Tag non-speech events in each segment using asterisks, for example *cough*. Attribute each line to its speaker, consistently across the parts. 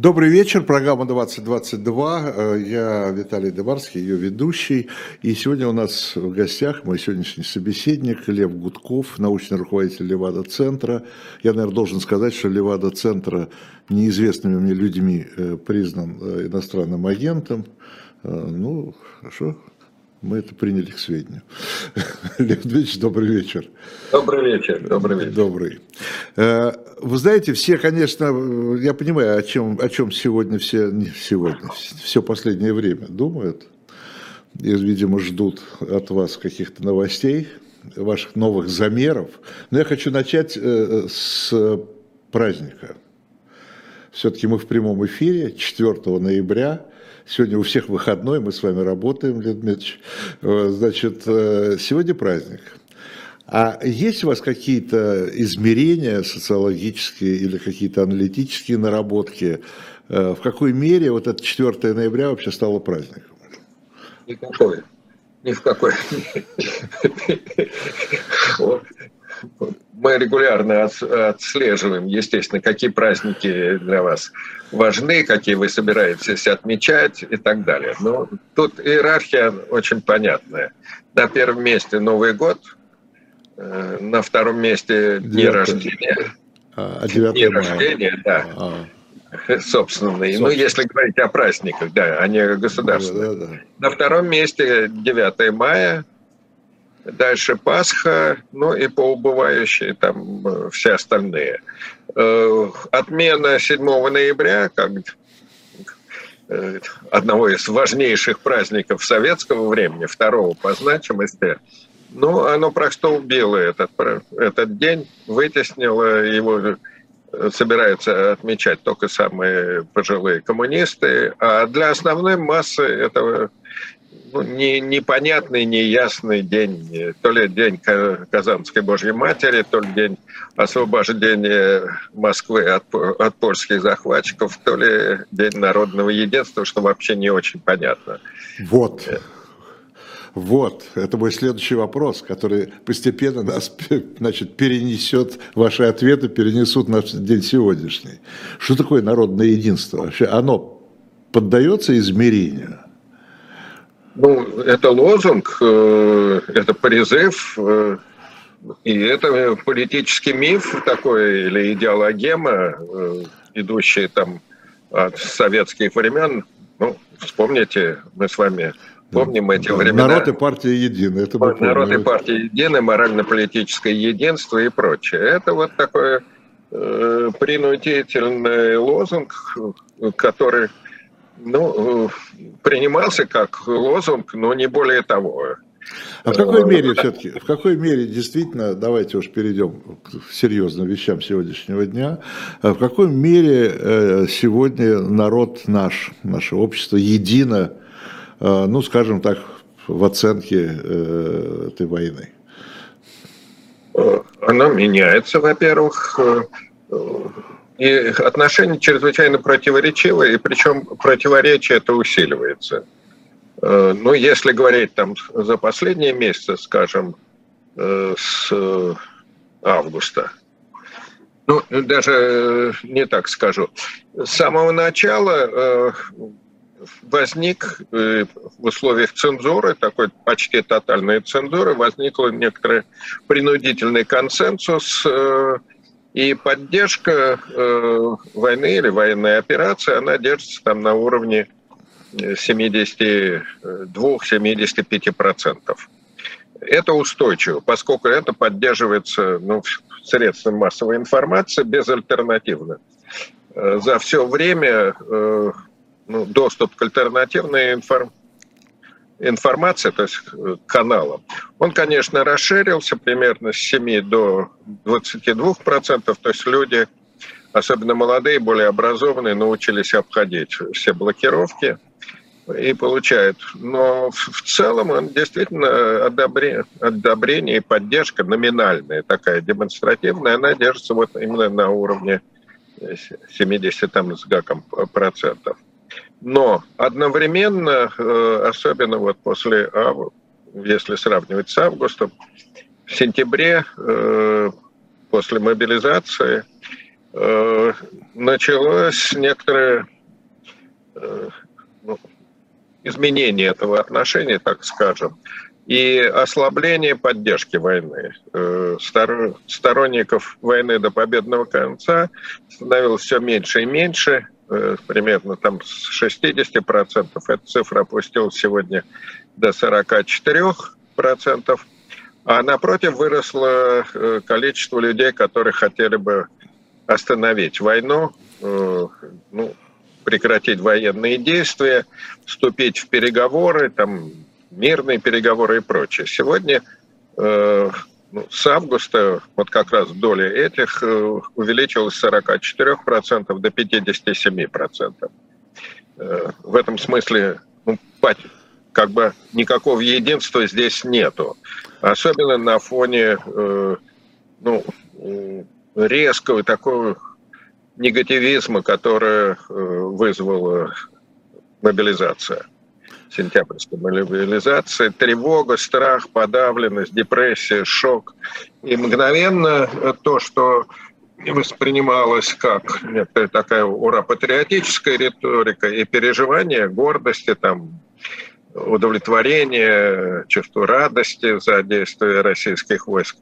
Speaker 1: Добрый вечер, программа 2022. Э, я Виталий Дебарский, ее ведущий. И сегодня у нас в гостях мой сегодняшний собеседник Лев Гудков, научный руководитель Левада-центра. Я, наверное, должен сказать, что Левада-центра неизвестными мне людьми э, признан э, иностранным агентом. Ну, хорошо, мы это приняли к сведению. *laughs* Лев Дмитриевич, добрый вечер.
Speaker 2: Добрый вечер, добрый вечер.
Speaker 1: Добрый. Э, вы знаете, все, конечно, я понимаю, о чем, о чем сегодня все, не сегодня, все последнее время думают. И, видимо, ждут от вас каких-то новостей, ваших новых замеров. Но я хочу начать э, с праздника. Все-таки мы в прямом эфире 4 ноября – Сегодня у всех выходной, мы с вами работаем, Леонид Дмитриевич. Э, значит, э, сегодня праздник. А есть у вас какие-то измерения социологические или какие-то аналитические наработки? Э, в какой мере вот это 4 ноября вообще стало праздником?
Speaker 2: Никакой. Ни в какой *laughs* мы регулярно отслеживаем, естественно, какие праздники для вас важны, какие вы собираетесь отмечать и так далее. Но тут иерархия очень понятная. На первом месте Новый год, э, на втором месте дни 9. рождения.
Speaker 1: А, 9 дни
Speaker 2: мая. рождения, да. А. Собственные. Ну, если говорить о праздниках, да, а не государственных. Да, да, да. На втором месте 9 мая, дальше Пасха, ну и по убывающей там э, все остальные. Э, отмена 7 ноября, как э, одного из важнейших праздников советского времени, второго по значимости, ну, оно просто убило этот, этот день, вытеснило его, собираются отмечать только самые пожилые коммунисты, а для основной массы этого ну, не, непонятный, неясный день. То ли день Казанской Божьей Матери, то ли день освобождения Москвы от, от польских захватчиков, то ли день народного единства, что вообще не очень понятно.
Speaker 1: Вот. Вот, это мой следующий вопрос, который постепенно нас значит, перенесет, ваши ответы перенесут на день сегодняшний. Что такое народное единство? Вообще оно поддается измерению?
Speaker 2: Ну, это лозунг, э, это призыв, э, и это политический миф такой, или идеологема, э, идущая там от советских времен. Ну, вспомните, мы с вами помним эти времена.
Speaker 1: Народ и партия едины. Это
Speaker 2: Народ и партия едины, морально-политическое единство и прочее. Это вот такой э, принудительный лозунг, который ну, э, принимался как лозунг, но не более того.
Speaker 1: А в какой мере все-таки, в какой мере действительно, давайте уж перейдем к серьезным вещам сегодняшнего дня, а в какой мере э, сегодня народ наш, наше общество едино, э, ну, скажем так, в оценке этой войны?
Speaker 2: Оно меняется, во-первых, и отношения чрезвычайно противоречивые, и причем противоречие это усиливается. Э, ну, если говорить там за последние месяцы, скажем, э, с августа, ну, даже не так скажу. С самого начала возник в условиях цензуры, такой почти тотальной цензуры, возникл некоторый принудительный консенсусс и поддержка э, войны или военной операции, она держится там на уровне 72-75%. Э, это устойчиво, поскольку это поддерживается ну, средством массовой информации безальтернативно. Э, за все время э, ну, доступ к альтернативной информации информации, то есть э, каналам, он, конечно, расширился примерно с 7 до 22 процентов, то есть люди, особенно молодые, более образованные, научились обходить все блокировки и получают. Но в целом он действительно одобрение, одобрение и поддержка номинальная, такая демонстративная, она держится вот именно на уровне 70 там, с гаком процентов. Но одновременно, э, особенно вот после, если сравнивать с августом, в сентябре, э, после мобилизации, э, началось некоторое ну, изменение этого отношения, так скажем, и ослабление поддержки войны. Сторонников войны до победного конца становилось все меньше и меньше, примерно там с 60%, эта цифра опустилась сегодня до 44%, а напротив выросло э, количество людей, которые хотели бы остановить войну, ну, прекратить военные действия, вступить в переговоры, там, мирные переговоры и прочее. Сегодня э, с августа вот как раз доля этих э, увеличилась с 44% до 57%. Э, в этом смысле ну, как бы никакого единства здесь нету. Особенно на фоне э, ну, резкого такого негативизма, который вызвала мобилизация сентябрьской мобилизации, тревога, страх, подавленность, депрессия, шок. И мгновенно то, что воспринималось как некая такая ура-патриотическая риторика и переживание гордости, там, удовлетворение, чувство радости за действия российских войск,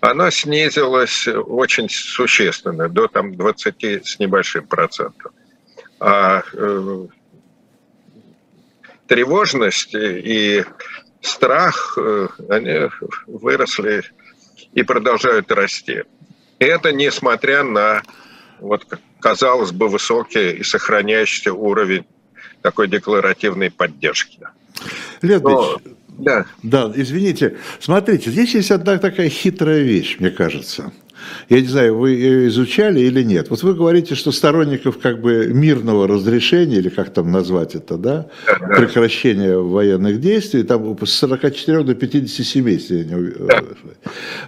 Speaker 2: оно снизилось очень существенно, до там, 20 с небольшим процентов. А э, тревожность и страх, э, они выросли и продолжают расти. И это несмотря на, вот, казалось бы, высокий и сохраняющийся уровень такой декларативной поддержки.
Speaker 1: Леонид Но, да. да, извините. Смотрите, здесь есть одна такая хитрая вещь, мне кажется. Я не знаю, вы ее изучали или нет. Вот вы говорите, что сторонников как бы мирного разрешения, или как там назвать это, да, да, прекращения военных действий, там с 44 до 57, если я не да.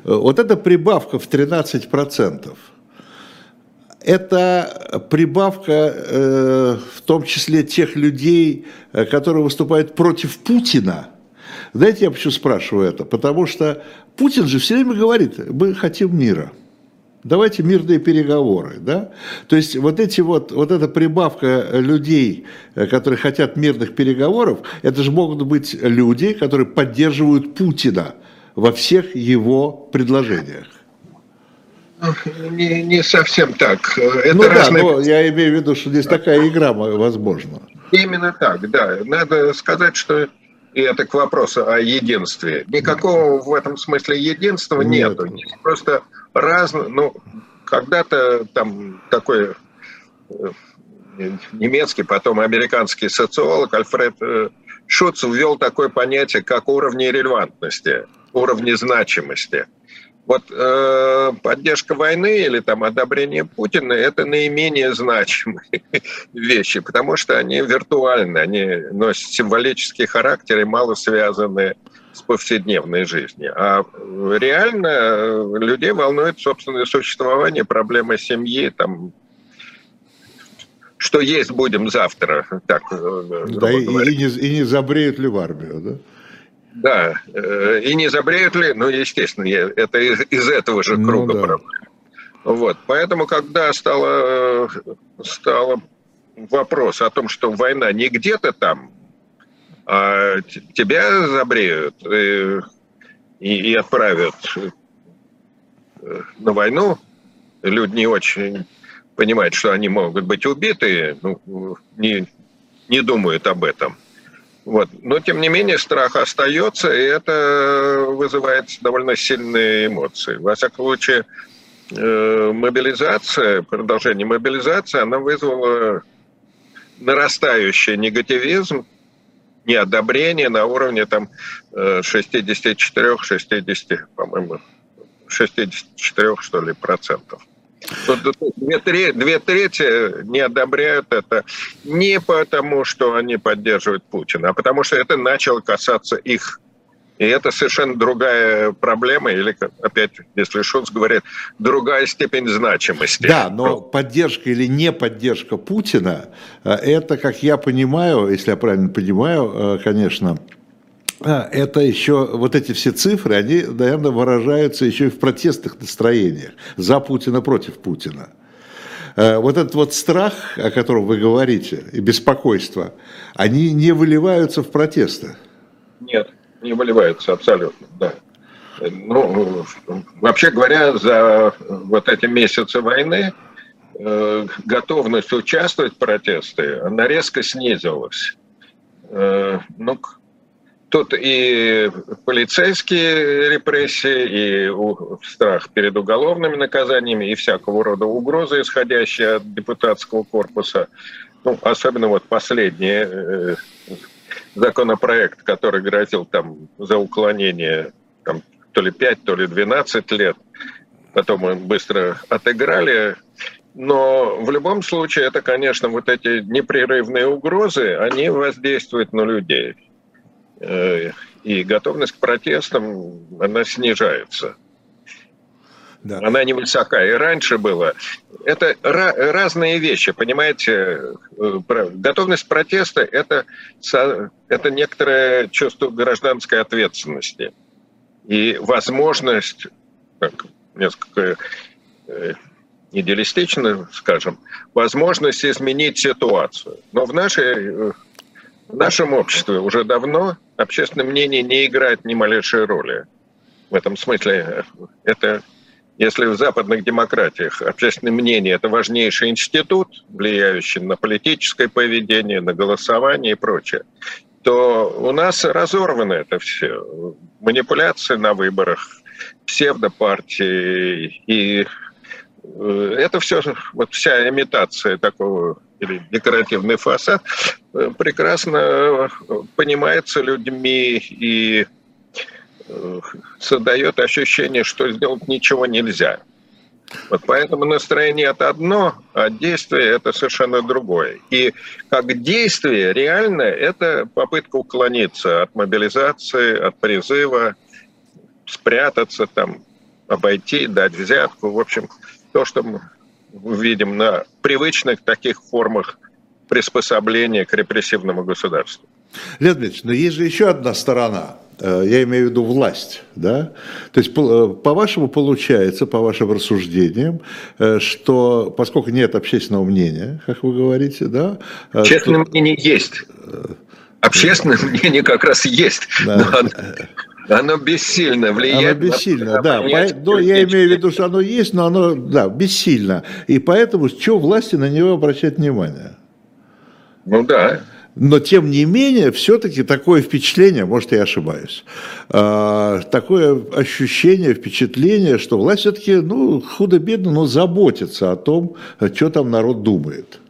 Speaker 1: Вот эта прибавка в 13 процентов, это прибавка э, в том числе тех людей, э, которые выступают против Путина. Знаете, я почему спрашиваю это? Потому что Путин же все время говорит, мы хотим мира давайте мирные переговоры, да? То есть вот эти вот, вот эта прибавка людей, э, которые хотят мирных переговоров, это же могут быть люди, которые поддерживают Путина во всех его предложениях.
Speaker 2: Ну, не, не совсем так.
Speaker 1: Это ну разные... да, но я имею в виду, что здесь такая игра возможна.
Speaker 2: Именно так, да. Надо сказать, что и это к вопросу о единстве. Никакого в этом смысле единства Нет. нету. Просто разные, ну, когда-то там такой э, немецкий, потом американский социолог Альфред э, Шуц ввел такое понятие, как уровни релевантности, уровни значимости. Вот э, поддержка войны или там одобрение Путина – это наименее значимые *laughs* вещи, потому что они виртуальны, они носят символический характер и мало связаны с повседневной жизнью. А реально э, людей волнует собственное существование, проблемы семьи, там, что есть будем завтра. Так,
Speaker 1: э, да, и, и, не, и не забреют ли в армию, да?
Speaker 2: Да, э, и не забреют ли, ну, естественно, это из, из этого же ну круга ну, да. проблем. Вот, поэтому, когда стало, стало вопрос о том, что война не где-то там, а тебя забреют и, и, и отправят э, на войну, люди не очень понимают, что они могут быть убиты, ну, не, не думают об этом – вот. Но, тем не менее, страх остается, и это вызывает довольно сильные эмоции. Во всяком случае, э, мобилизация, продолжение мобилизации, она вызвала нарастающий негативизм, неодобрение на уровне там 64-60, э, по-моему, 64, что ли, процентов. Две трети, две трети не одобряют это не потому, что они поддерживают Путина, а потому что это начало касаться их. И это совершенно другая проблема, или, опять, если Шуц говорит, другая степень значимости.
Speaker 1: Да, но поддержка или не поддержка Путина, э, это, как я понимаю, если я правильно понимаю, э, конечно, а, это еще, вот эти все цифры, они, наверное, выражаются еще и в протестных настроениях за Путина против Путина. Э, вот этот вот страх, о котором вы говорите, и беспокойство, они не выливаются в протесты?
Speaker 2: Нет, не выливаются абсолютно, да. Ну, вообще говоря, за вот эти месяцы войны э, готовность участвовать в протесте, она резко снизилась. Э, ну, тут и полицейские репрессии, и страх перед уголовными наказаниями, и всякого рода угрозы, исходящие от депутатского корпуса. Ну, особенно вот последний э, законопроект, который грозил там за уклонение там, то ли 5, то ли 12 лет. Потом мы быстро отыграли. Но в любом случае это, конечно, вот эти непрерывные угрозы, они воздействуют на людей. Э, и готовность к протестам, она снижается. Да. Она невысока. И раньше было. Это разные вещи, понимаете. Э, готовность протеста это, – это некоторое чувство гражданской ответственности и возможность, так, несколько э, идеалистично, скажем, возможность изменить ситуацию. Но в, нашей, э, в нашем обществе уже давно общественное мнение не играет ни малейшей роли. В этом смысле это, если в западных демократиях общественное мнение – это важнейший институт, влияющий на политическое поведение, на голосование и прочее, то у нас разорвано это все. Манипуляции на выборах, псевдопартии и э, это все, вот вся имитация такого или декоративный фасад э, прекрасно понимается людьми и э, создает ощущение, что сделать ничего нельзя. Вот поэтому настроение это одно, а действие это совершенно другое. И как действие реально это попытка уклониться от мобилизации, от призыва, спрятаться там, обойти, дать взятку. В общем, то, что мы видим на привычных таких формах приспособления к репрессивному государству.
Speaker 1: Леонид Ильич, но есть же еще одна сторона – Э, я имею в виду власть, да? То есть, э, по-вашему, получается, по вашим рассуждениям, э, что поскольку нет общественного мнения, как вы говорите, да?
Speaker 2: Общественное что... мнение есть. Общественное мнение как раз есть. Да. Но оно, оно бессильно влияет.
Speaker 1: Оно бессильно, на, да. По, но я имею в виду, что оно есть, но оно, да, бессильно. И поэтому, что власти на него обращать внимание?
Speaker 2: Ну да.
Speaker 1: Но, тем не менее, все-таки такое впечатление, может, я ошибаюсь, а, такое ощущение, впечатление, что власть все-таки, ну, худо-бедно, но заботится о том, что там народ думает.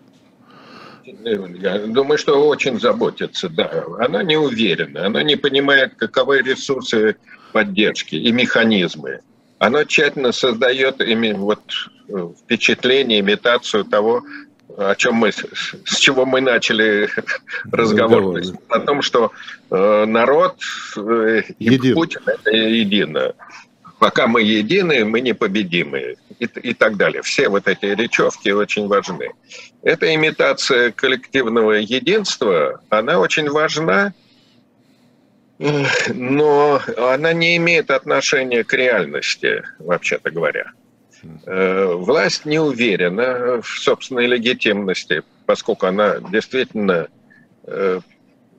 Speaker 2: Я думаю, что очень заботится, да. Она не уверена, она не понимает, каковы ресурсы поддержки и механизмы. Она тщательно создает ими вот э, впечатление, имитацию того, о чем мы, с чего мы начали разговор, разговор. о том, что э, народ э, и Един. Путин это едино. Пока мы едины, мы непобедимы и, и так далее. Все вот эти речевки очень важны. Эта имитация коллективного единства, она очень важна, но она не имеет отношения к реальности, вообще-то говоря. Э, власть не уверена в собственной легитимности, поскольку она действительно э,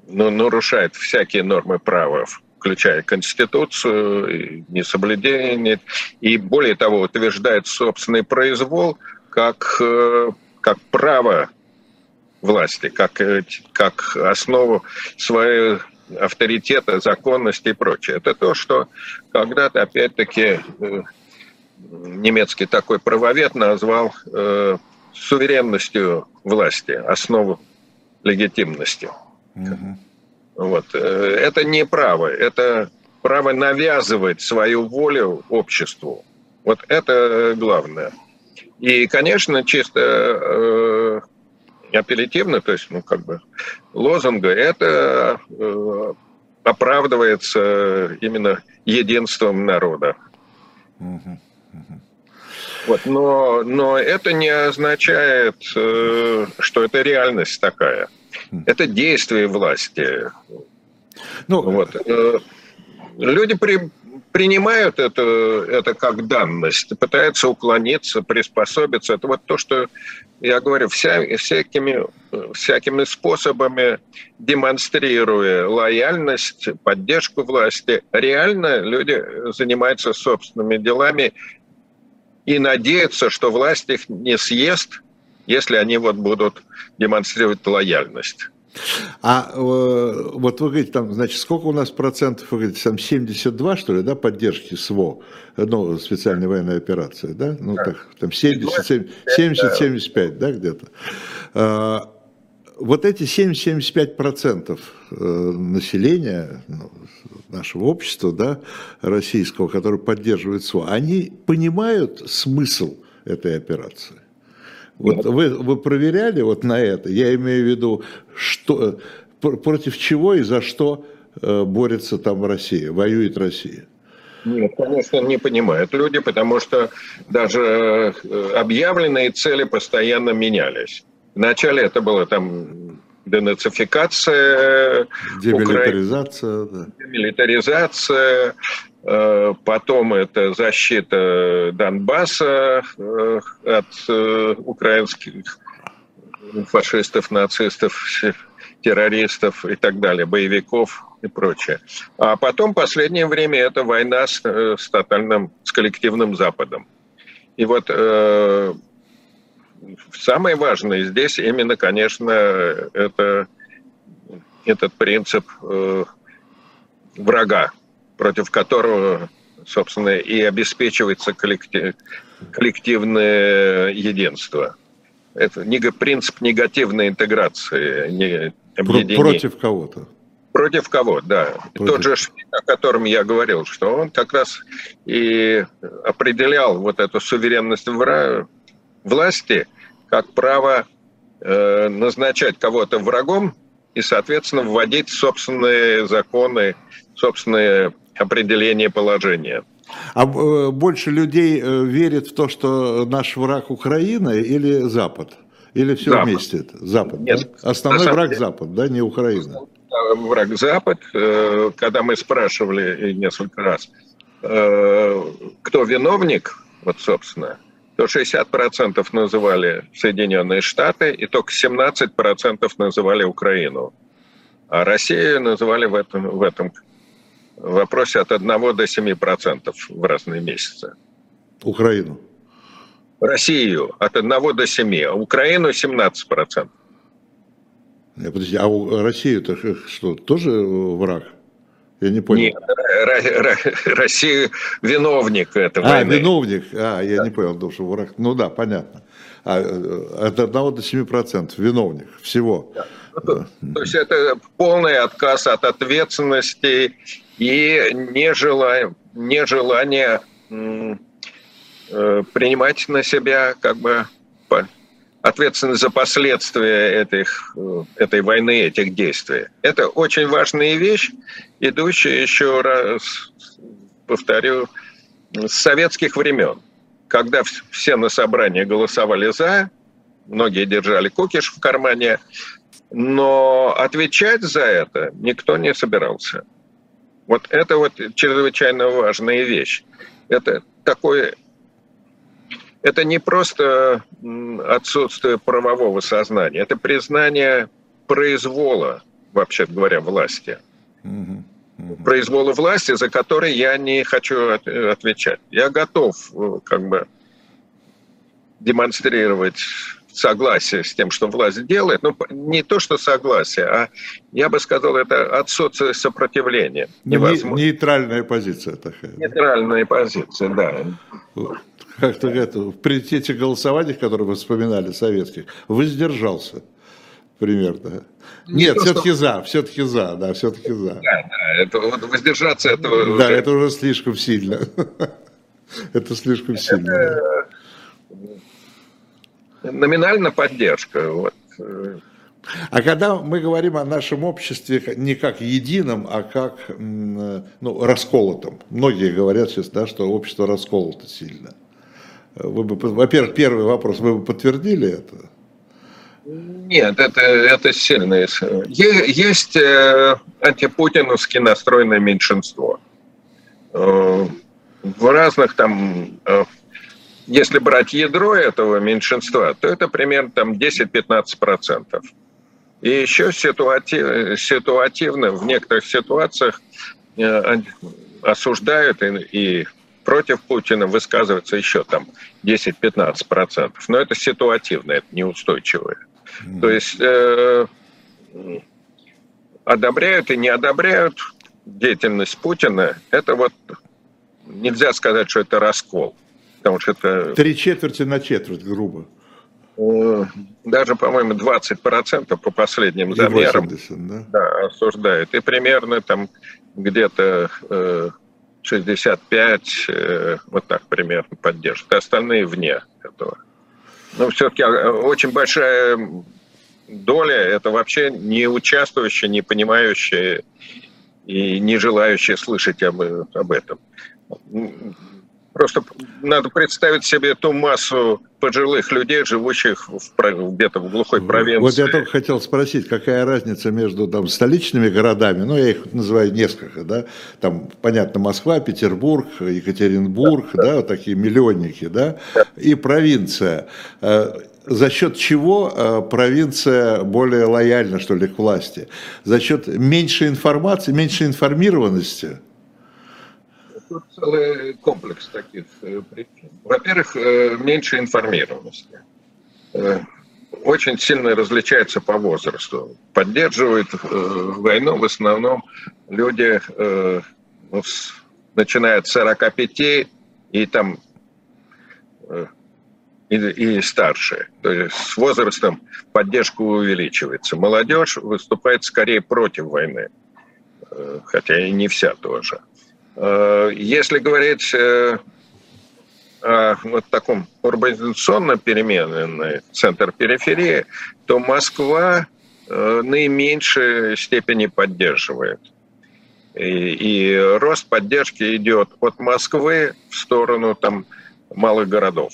Speaker 2: ну, нарушает всякие нормы права, включая Конституцию, несоблюдение, и более того, утверждает собственный произвол как, э, как право власти, как, как основу своей авторитета, законности и прочее. Это то, что когда-то, опять-таки, немецкий такой правовед назвал э, суверенностью власти, основу легитимности. Угу. Вот. Э, это не право, это право навязывать свою волю обществу. Вот это главное. И, конечно, чисто э, апеллятивно, то есть, ну, как бы, лозунга, это э, оправдывается именно единством народа. Угу. Вот, но, но это не означает, э, что это реальность такая. Это действие власти. Ну, вот. Э, люди при, принимают это, это как данность, пытаются уклониться, приспособиться. Это вот то, что я говорю, вся, всякими, всякими способами демонстрируя лояльность, поддержку власти, реально люди занимаются собственными делами и надеются, что власть их не съест, если они вот будут демонстрировать лояльность.
Speaker 1: А э, вот вы говорите, там, значит, сколько у нас процентов, вы говорите, там 72, что ли, да, поддержки СВО, ну, специальной военной операции, да? Ну, да. так, там 70-75, да, где-то. Вот эти 70-75 процентов э, населения ну, нашего общества, да, российского, которое поддерживает СВО, они понимают смысл этой операции? Вот вы, вы проверяли вот на это? Я имею в виду, что, против чего и за что э, борется там Россия, воюет Россия?
Speaker 2: Нет, конечно, не понимают люди, потому что даже э, объявленные цели постоянно менялись. Вначале это было там денацификация,
Speaker 1: демилитаризация,
Speaker 2: Укра... да. демилитаризация, Э, потом это защита Донбасса э, от э, украинских фашистов, нацистов, террористов и так далее, боевиков и прочее. А потом последнее время это война с, с тотальным, с коллективным Западом. И вот э, самое важное здесь именно, конечно, это этот принцип э, врага, против которого, собственно, и обеспечивается коллектив, коллективное единство. Это принцип негативной интеграции, не
Speaker 1: объединения. Против кого-то.
Speaker 2: Против кого, да. Против. Тот же Шмидт, о котором я говорил, что он как раз и определял вот эту суверенность власти как право э, назначать кого-то врагом и, соответственно, вводить собственные законы, собственные определение положения.
Speaker 1: А э, больше людей э, верит в то, что наш враг Украина или Запад? Или все Запад. вместе? Запад. Нет, да? Основной враг деле, Запад, да, не Украина.
Speaker 2: Враг Запад. Э, когда мы спрашивали несколько раз, кто виновник, вот собственно, то 60% называли Соединенные Штаты, и только 17% называли Украину. А Россию называли в этом, в этом вопросе от 1 до 7% в разные месяцы.
Speaker 1: Украину?
Speaker 2: Россию от 1 до 7, а Украину 17%.
Speaker 1: Я, подожди, а Россию-то что, тоже враг? Я не понял. Нет,
Speaker 2: Россия виновник этого.
Speaker 1: А, войны. виновник. А, я да. не понял, что враг. Ну да, понятно. А, э, от 1 до 7% виновник всего. Да.
Speaker 2: То, то есть это полный отказ от ответственности и нежелание, нежелание э, принимать на себя как бы ответственность за последствия этих, э, этой войны, этих действий. Это очень важная вещь, идущая еще раз, повторю, с советских времен, когда все на собрании голосовали «за», многие держали кукиш в кармане, но отвечать за это никто не собирался. Вот это вот чрезвычайно важная вещь. Это такое это не просто отсутствие правового сознания, это признание произвола, вообще говоря, власти. Произвола власти, за который я не хочу отвечать. Я готов э, как бы демонстрировать согласие с тем, что власть делает, ну, не то, что согласие, а, я бы сказал, это отсутствие сопротивления.
Speaker 1: Ну, Невозможно. Нейтральная позиция такая.
Speaker 2: Нейтральная позиция, да.
Speaker 1: Как-то это, в приоритете голосований, которые вы вспоминали, советских, воздержался примерно. Не Нет, все-таки что... за, все-таки за, да, все-таки за. Да,
Speaker 2: да, это вот воздержаться, это... Да,
Speaker 1: уже... это уже слишком сильно. *laughs* Это слишком сильно
Speaker 2: номинально поддержка. Вот.
Speaker 1: А когда мы говорим о нашем обществе не как едином, а как ну, расколотом, многие говорят сейчас, да, что общество расколото сильно. Вы бы, во-первых, первый вопрос, вы бы подтвердили это?
Speaker 2: Нет, это, это сильное. Есть э, антипутиновски настроенное меньшинство. в разных там, если брать ядро этого меньшинства, то это примерно там 10-15%. И еще ситуатив, ситуативно в некоторых ситуациях осуждают и, и против Путина высказывается еще там 10-15%. Но это ситуативно, это неустойчивое. Mm-hmm. То есть э, одобряют и не одобряют деятельность Путина, это вот нельзя сказать, что это раскол.
Speaker 1: Потому что это... Три четверти на четверть, грубо.
Speaker 2: Э, даже, по-моему, 20% по последним замерам 80, да? Да, осуждают. И примерно там где-то э, 65, э, вот так примерно поддерживают. Остальные вне этого. Но все-таки а, очень большая доля это вообще не участвующие, не понимающие и не желающие слышать об, об этом. Просто надо представить себе ту массу пожилых людей, живущих в, где-то в глухой провинции.
Speaker 1: Вот я только хотел спросить, какая разница между там, столичными городами, ну, я их называю несколько, да, там, понятно, Москва, Петербург, Екатеринбург, да, да вот такие миллионники, да, и провинция. Э, за счет чего э, провинция более лояльна, что ли, к власти? За счет меньшей информации, меньшей информированности –
Speaker 2: тут целый комплекс таких э, причин. Во-первых, э, меньше информированности. Э, очень сильно различается по возрасту. Поддерживают войну в основном люди, ну, начиная от 45 и там и, и старше. То есть с возрастом поддержка увеличивается. Молодежь выступает скорее против войны, хотя и не вся тоже. Э, если говорить э, о вот таком урбанизационно переменный центр периферии, то Москва э, наименьшей степени поддерживает. И, и рост поддержки идет от Москвы в сторону там, малых городов.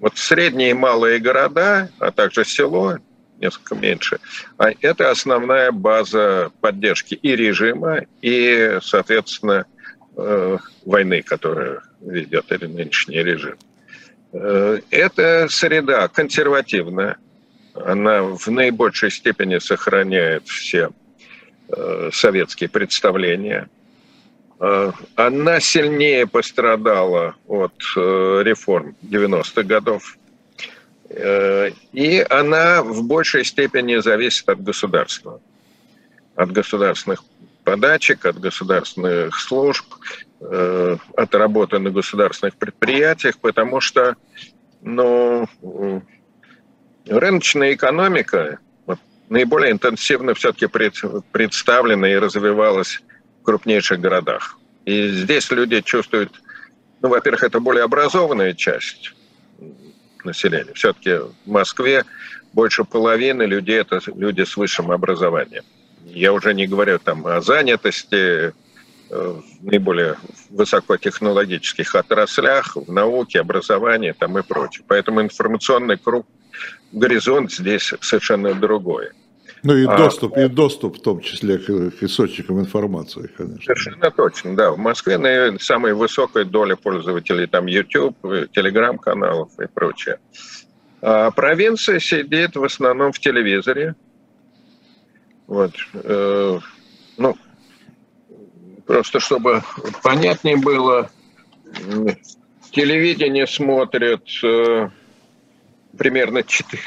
Speaker 2: Вот средние и малые города, а также село, несколько меньше. А это основная база поддержки и режима, и, соответственно, э, войны, которую ведет или нынешний режим. Э, эта среда консервативная, она в наибольшей степени сохраняет все э, советские представления. Она сильнее пострадала от реформ 90-х годов и она в большей степени зависит от государства, от государственных подачек, от государственных служб, э, от работы на государственных предприятиях, потому что ну, рыночная экономика вот, наиболее интенсивно все-таки представлена и развивалась в крупнейших городах. И здесь люди чувствуют, ну, во-первых, это более образованная часть населения. Все-таки в Москве больше половины людей – это люди с высшим образованием. Я уже не говорю там о занятости, э, в наиболее высокотехнологических отраслях, в науке, образовании там и прочее. Поэтому информационный круг, горизонт здесь совершенно другой.
Speaker 1: Ну и а, доступ, а, и доступ в том числе к, к источникам информации, конечно.
Speaker 2: Совершенно точно, да. В Москве наверное, самая высокая доля пользователей там YouTube, телеграм-каналов и прочее. А провинция сидит в основном в телевизоре. Вот. Э, ну, просто чтобы понятнее было, телевидение смотрят э, примерно 4,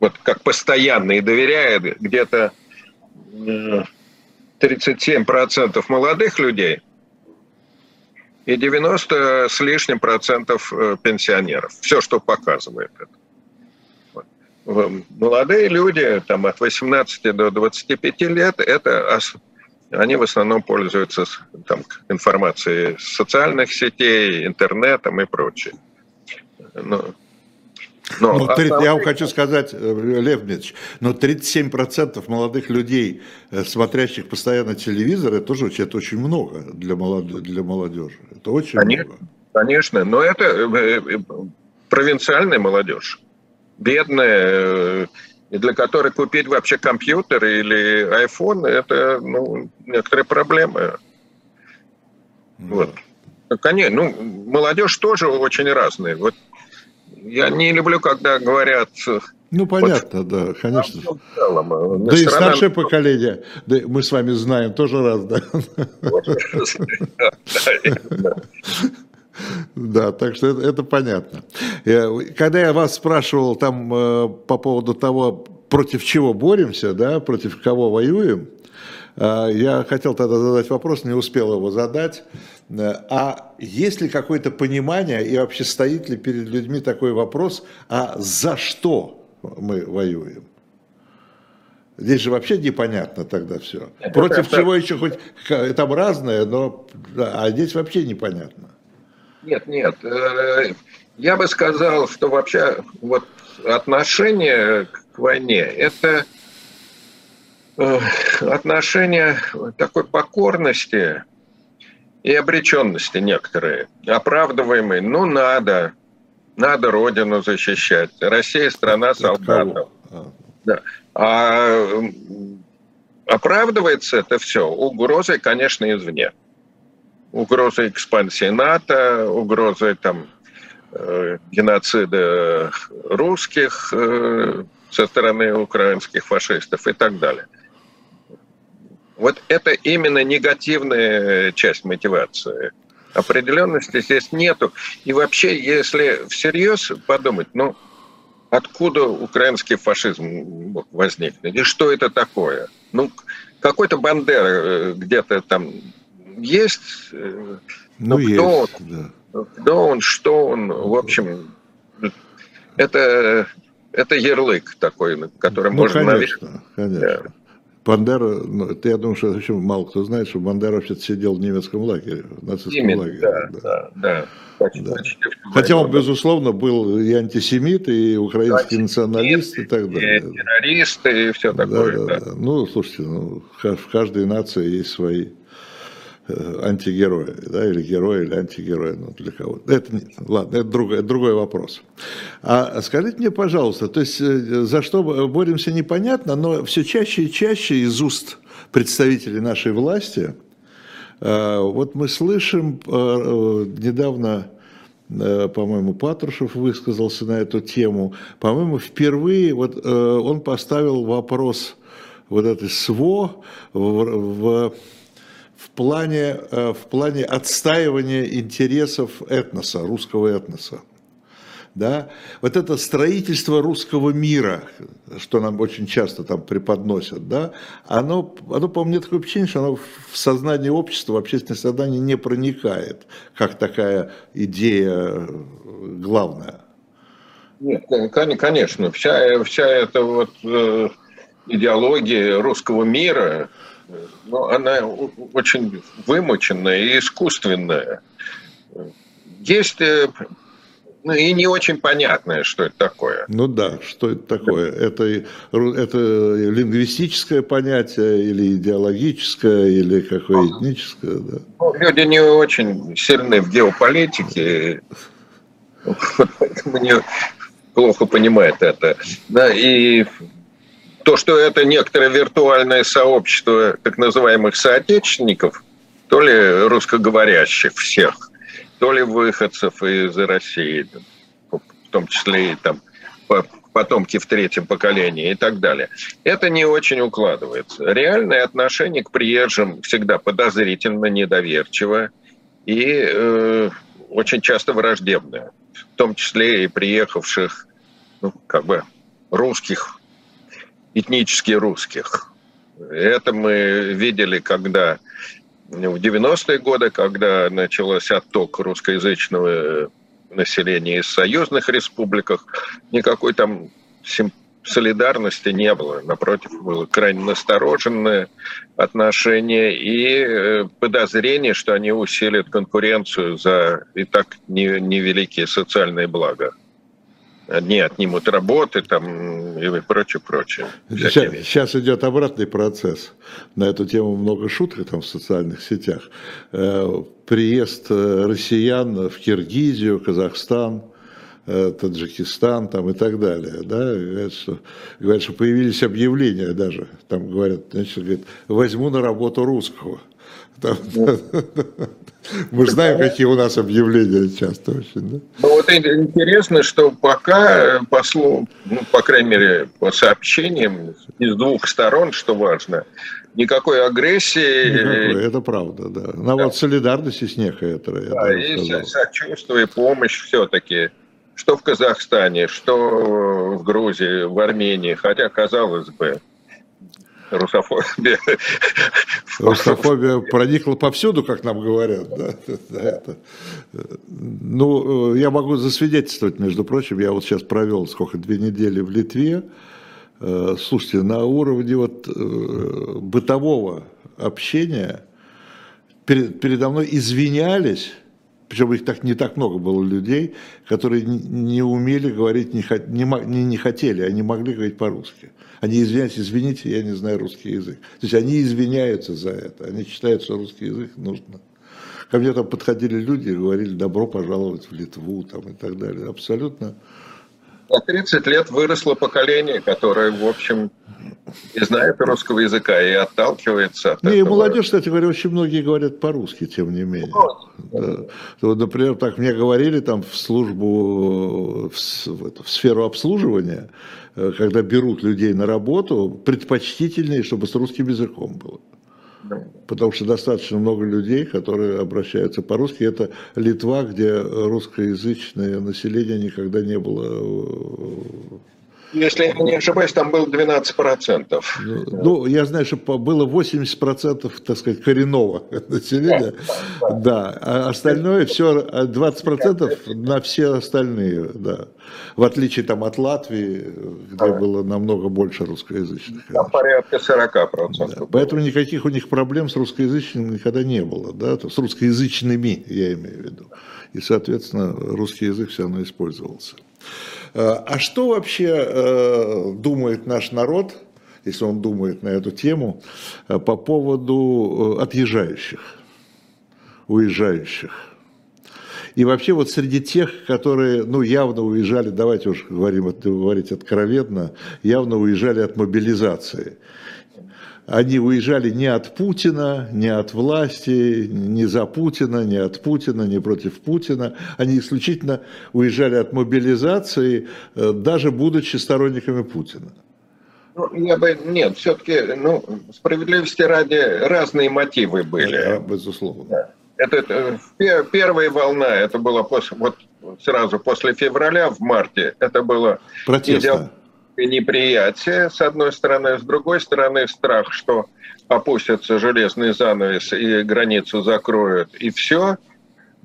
Speaker 2: вот как постоянно и доверяет где-то 37% молодых людей и 90 с лишним процентов э, пенсионеров. Все, что показывает это. Молодые люди, там от 18 до 25 лет, это они в основном пользуются там, информацией социальных сетей, интернетом и прочее.
Speaker 1: Но но ну, 30, основные... Я вам хочу сказать, э, Лев Дмитриевич, но 37% молодых людей, э, смотрящих постоянно телевизор, это тоже это очень много для, молод... для молодежи. Это очень
Speaker 2: конечно,
Speaker 1: много.
Speaker 2: Конечно, но это э, провинциальная молодежь, бедная, для которой купить вообще компьютер или iPhone, это ну, некоторые проблемы. Вот. Конечно, ну, молодежь тоже очень разная. Вот я не люблю, когда говорят...
Speaker 1: Ну, понятно, вот, да, конечно. Целом, э, да и старшее поколение, да, мы с вами знаем, тоже раз, да. *laughs* Да, так что это, это понятно. Когда я вас спрашивал там э, по поводу того, против чего боремся, да, против кого воюем, э, я хотел тогда задать вопрос, не успел его задать. А есть ли какое-то понимание и вообще стоит ли перед людьми такой вопрос, а за что мы воюем? Здесь же вообще непонятно тогда все. Это Против это, чего еще хоть там разное, но а здесь вообще непонятно.
Speaker 2: Нет, нет. Э, я бы сказал, что вообще вот отношение к войне это э, отношение такой покорности и обреченности некоторые, оправдываемые. Ну, надо, надо родину защищать. Россия страна солдатов. А. Да. А оправдывается это все угрозой, конечно, извне. Угрозой экспансии НАТО, угрозой там э, геноцида русских э, со стороны украинских фашистов и так далее. Вот это именно негативная часть мотивации. Определенности здесь нету. И вообще, если всерьез подумать, ну, откуда украинский фашизм возникнет? И что это такое? Ну, какой-то Бандера э, где-то там есть. Э, ну, кто, есть, он, да. кто он, что он, в общем, это, это ярлык такой, который ну, можно
Speaker 1: конечно, навесить. Конечно. Бандера, ну, это, я думаю, что еще мало кто знает, что Бандера вообще сидел в немецком лагере, в нацистском Именно, лагере. Да, да, да. да. Да. Хотя он, безусловно, был и антисемит, и украинский антисемит, националист, и так далее. И
Speaker 2: террорист, и все такое. Да, да,
Speaker 1: да. Ну, слушайте, ну, в каждой нации есть свои Э, антигерои, да, или герои, или антигерои, ну, для кого Это ладно, это другой, другой вопрос. А скажите мне, пожалуйста, то есть э, за что боремся, непонятно, но все чаще и чаще из уст представителей нашей власти, э, вот мы слышим недавно, по-моему, Патрушев высказался на эту тему, по-моему, впервые вот он поставил вопрос вот этой СВО в, в в плане, э, в плане отстаивания интересов этноса, русского этноса. Да? Вот это строительство русского мира, что нам очень часто там преподносят, да, оно, оно по мне такое впечатление, что оно в сознание общества, в общественное сознание не проникает, как такая идея главная.
Speaker 2: Нет, конечно, вся, вся эта вот э, идеология русского мира, но она очень вымученная и искусственная. Есть э, ну, и не очень понятное, что это такое.
Speaker 1: Ну да, что это такое? Это, это лингвистическое понятие или идеологическое, или какое этническое? Да?
Speaker 2: Ну, люди не очень сильны в геополитике, *laughs* поэтому не плохо понимают это. Да, и то, что это некоторое виртуальное сообщество так называемых соотечественников, то ли русскоговорящих всех, то ли выходцев из России, в том числе и там потомки в третьем поколении и так далее. Это не очень укладывается. Реальное отношение к приезжим всегда подозрительно, недоверчиво и э, очень часто враждебное, в том числе и приехавших, ну, как бы русских этнически русских. Это мы видели, когда в 90-е годы, когда начался отток русскоязычного населения из союзных республиках, никакой там солидарности не было. Напротив, было крайне настороженное отношение и э, подозрение, что они усилят конкуренцию за и так невеликие социальные блага одни отнимут работы там и прочее, прочее.
Speaker 1: Сейчас, сейчас идет обратный процесс. На эту тему много шуток там в социальных сетях. Э, приезд э, россиян в Киргизию, Казахстан, э, Таджикистан там и так далее, да, говорят, что, говорят, что появились объявления даже, там говорят, значит, говорят, возьму на работу русского. Там, *laughs* мы знаем, какие у нас объявления часто очень. Да?
Speaker 2: Ну вот интересно, что пока, по, слову, ну, по крайней мере, по сообщениям из двух сторон, что важно, никакой агрессии. Никакой,
Speaker 1: это правда, да. На да. вот солидарности с Нехаэтера.
Speaker 2: Да, и сочувствие, помощь все-таки. Что в Казахстане, что в Грузии, в Армении, хотя, казалось бы, русофобия.
Speaker 1: Русофобия проникла повсюду, как нам говорят. Да? *laughs* Это. Ну, я могу засвидетельствовать, между прочим, я вот сейчас провел сколько, две недели в Литве. Э, слушайте, на уровне вот э, бытового общения передо мной извинялись причем их так не так много было людей, которые не умели говорить, не, не, не хотели, они могли говорить по-русски. Они извиняются, извините, я не знаю русский язык. То есть они извиняются за это, они считают, что русский язык нужно. Ко мне там подходили люди и говорили, добро пожаловать в Литву там, и так далее. Абсолютно
Speaker 2: за 30 лет выросло поколение, которое, в общем, не знает русского языка и отталкивается от
Speaker 1: не, этого. И молодежь, кстати говоря, очень многие говорят по-русски, тем не менее. Да. Вот, например, так мне говорили там в службу, в, в, в сферу обслуживания, когда берут людей на работу, предпочтительнее, чтобы с русским языком было. Потому что достаточно много людей, которые обращаются по-русски. Это Литва, где русскоязычное население никогда не было
Speaker 2: э, если я не ошибаюсь, там было 12%.
Speaker 1: Ну, ну, я знаю, что было 80%, так сказать, коренного *laughs* населения. Да, да, да. а остальное все, 20% на все остальные, да. В отличие там от Латвии, где да. было намного больше русскоязычных.
Speaker 2: Там порядка 40%.
Speaker 1: Да. Поэтому никаких у них проблем с русскоязычным никогда не было, да, с русскоязычными, я имею в виду. И, соответственно, русский язык все равно использовался. Э, а что вообще э, думает наш народ, если он думает на эту тему, э, по поводу отъезжающих, уезжающих? И вообще вот среди тех, которые, ну, явно уезжали, давайте уж говорим, говорить откровенно, явно уезжали от мобилизации они уезжали не от Путина, не от власти, не за Путина, не от Путина, не против Путина. Они исключительно уезжали от мобилизации, э, даже будучи сторонниками Путина.
Speaker 2: Ну, я бы, нет, все-таки, ну, справедливости ради, разные мотивы были.
Speaker 1: Да, безусловно. Да.
Speaker 2: Это, это первая волна, это было после, вот сразу после февраля, в марте, это было...
Speaker 1: Протестно
Speaker 2: неприятие, с одной стороны, с другой стороны, страх, что опустится железный занавес и границу закроют, и все.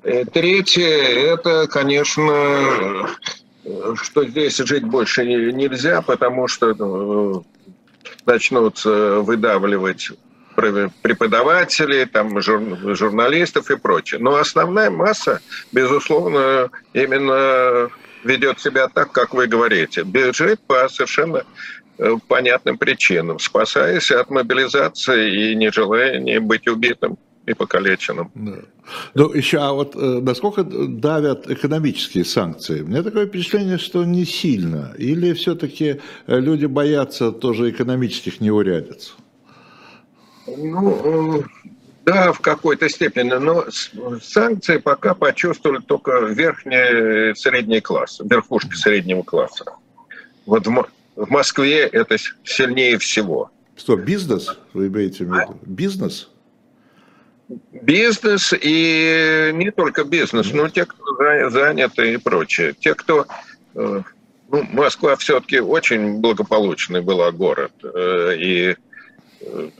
Speaker 2: И третье, это, конечно, что здесь жить больше нельзя, потому что ну, начнут выдавливать преподавателей, там, журналистов и прочее. Но основная масса, безусловно, именно ведет себя так, как вы говорите. Бежит по совершенно э, понятным причинам, спасаясь от мобилизации и не желая не быть убитым и покалеченным. Да.
Speaker 1: Ну, еще, а вот э, насколько давят экономические санкции? У меня такое впечатление, что не сильно. Или все-таки э, люди боятся тоже экономических неурядиц?
Speaker 2: Ну, да, в какой-то степени, но санкции пока почувствовали только верхний средний класс, верхушка среднего класса. Вот в, в Москве это сильнее всего.
Speaker 1: Что, бизнес, вы имеете в виду? Бизнес?
Speaker 2: Бизнес и не только бизнес, но те, кто заняты и прочее. Те, кто... Э, ну, Москва все-таки очень благополучный была город. Э, и э,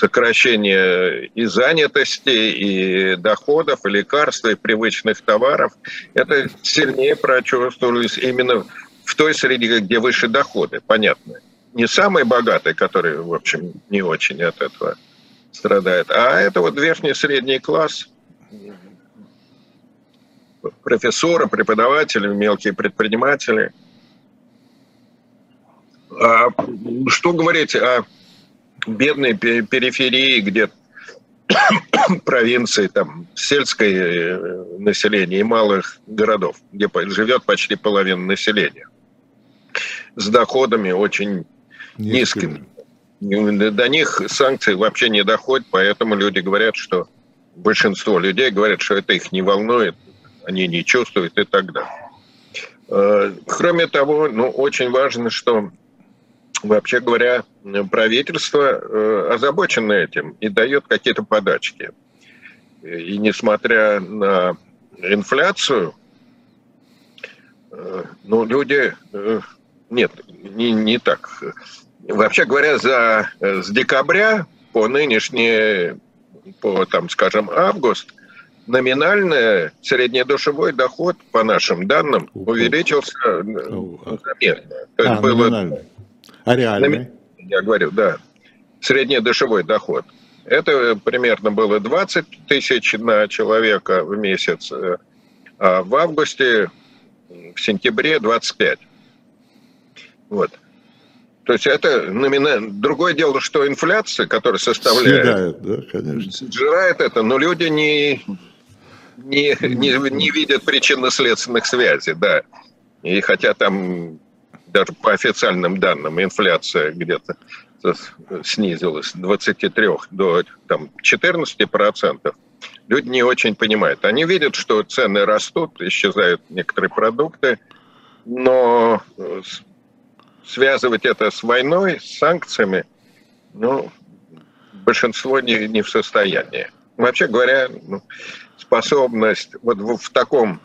Speaker 2: сокращение и занятости, и доходов, и лекарств, и привычных товаров, это сильнее прочувствовались именно в той среде, где выше доходы, понятно. Не самые богатые, которые, в общем, не очень от этого страдают, а это вот верхний средний класс, профессоры, преподаватели, мелкие предприниматели. А что говорить о бедной периферии, где *coughs* провинции, там, сельское э, население и малых городов, где живет почти половина населения, с доходами очень низкими. низкими. До них санкции вообще не доходят, поэтому люди говорят, что большинство людей говорят, что это их не волнует, они не чувствуют и так далее. Э, кроме того, ну, очень важно, что вообще говоря, правительство э, озабочено этим и дает какие-то подачки. И несмотря на инфляцию, э, ну, люди... Нет, не, не так. Вообще говоря, за, с декабря по нынешний, по, там, скажем, август, номинальный среднедушевой доход, по нашим данным, увеличился заметно. То есть а, было. А реальный? Я говорю, да. Среднедушевой доход. Это примерно было 20 тысяч на человека в месяц, а в августе, в сентябре 25. Вот. То есть это номинально... Другое дело, что инфляция, которая составляет... Съедает, да, конечно. Сжирает это, но люди не, не, не, не видят причинно-следственных связей, да. И хотя там даже по официальным данным инфляция где-то снизилась с 23 до там, 14 процентов, люди не очень понимают. Они видят, что цены растут, исчезают некоторые продукты, но э, связывать это с войной, с санкциями, ну, большинство не, не в состоянии. Вообще говоря, ну, способность вот в, в таком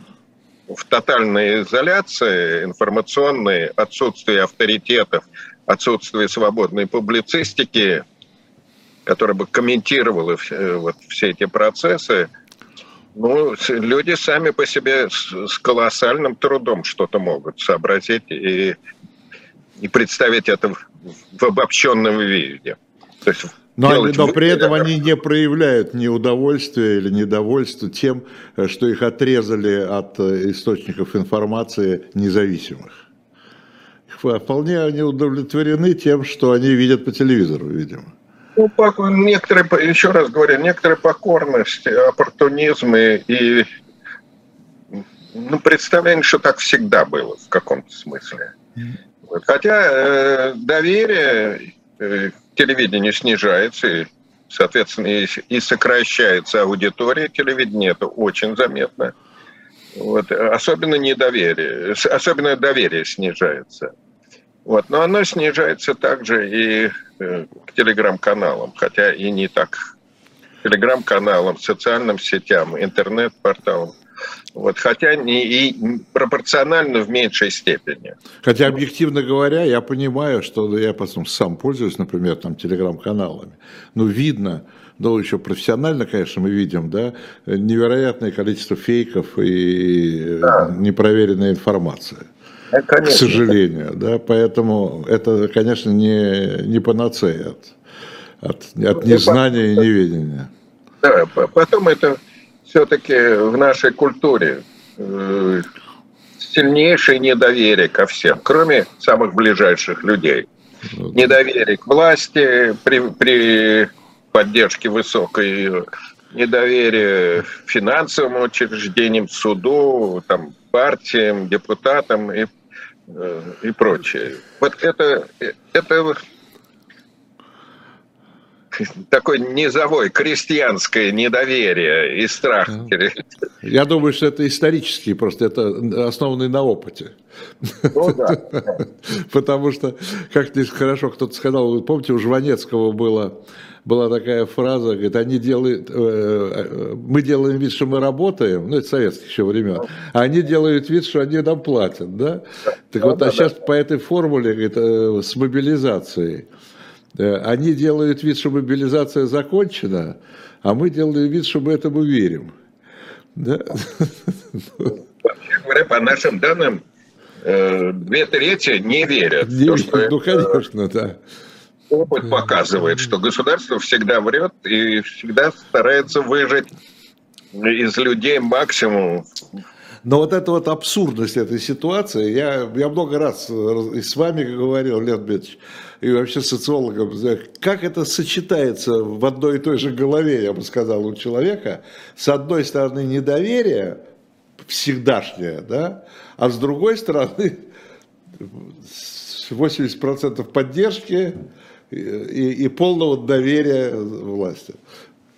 Speaker 2: в тотальной изоляции информационной, отсутствие авторитетов, отсутствие свободной публицистики, которая бы комментировала э, вот все эти процессы, ну, люди сами по себе с колоссальным трудом что-то могут сообразить и, и представить это в, в обобщенном виде. То есть
Speaker 1: но, но при этом они не проявляют ни удовольствия или недовольства тем, что их отрезали от э, источников информации независимых. Вполне они удовлетворены тем, что они видят по телевизору, видимо.
Speaker 2: Ну, некоторые, еще раз говорю, некоторая покорность, оппортунизм и, ну, представление, что так всегда было в каком-то смысле. Хотя э, доверие телевидение снижается, и, соответственно, и, и сокращается аудитория телевидения, это очень заметно. Вот. Особенно недоверие, особенно доверие снижается. Вот. Но оно снижается также и э, к телеграм-каналам, хотя и не так. Телеграм-каналам, социальным сетям, интернет-порталам. Вот, хотя не, и пропорционально в меньшей степени.
Speaker 1: Хотя, объективно говоря, я понимаю, что я потом сам пользуюсь, например, там, телеграм-каналами. Но видно, ну, еще профессионально, конечно, мы видим, да, невероятное количество фейков и да. непроверенная информация. Да, конечно. К сожалению, да, поэтому это, конечно, не, не панацея от, от, от ну, незнания и неведения.
Speaker 2: Да, потом это все-таки в нашей культуре э, сильнейшее недоверие ко всем, кроме самых ближайших людей. Недоверие к власти при, при поддержке высокой, недоверие финансовым учреждениям, суду, там, партиям, депутатам и, э, и прочее. Вот это, это *laughs* такое низовое крестьянское недоверие и страх.
Speaker 1: Я думаю, что это исторический, просто это основанный на опыте. Ну, да. *laughs* Потому что, как хорошо кто-то сказал, помните, у Жванецкого было, была такая фраза, говорит, они делают, э, э, мы делаем вид, что мы работаем, ну это советских еще времен, а они делают вид, что они нам платят, да? Так вот, а сейчас по этой формуле, говорит, э, с мобилизацией, они делают вид, что мобилизация закончена, а мы делаем вид, что мы этому верим. Да?
Speaker 2: Вообще говоря, по нашим данным, э, две трети не верят. Не
Speaker 1: то, что ну, конечно, да.
Speaker 2: Опыт показывает, что государство всегда врет и всегда старается выжить из людей максимум
Speaker 1: Но вот эта вот абсурдность этой ситуации, я, я много раз и с вами говорил, Леонид Дмитриевич, и вообще социологом, как это сочетается в одной и той же голове, я бы сказал, у человека. С одной стороны, недоверие всегдашнее, да, а с другой стороны, 80% поддержки и, и, и полного доверия власти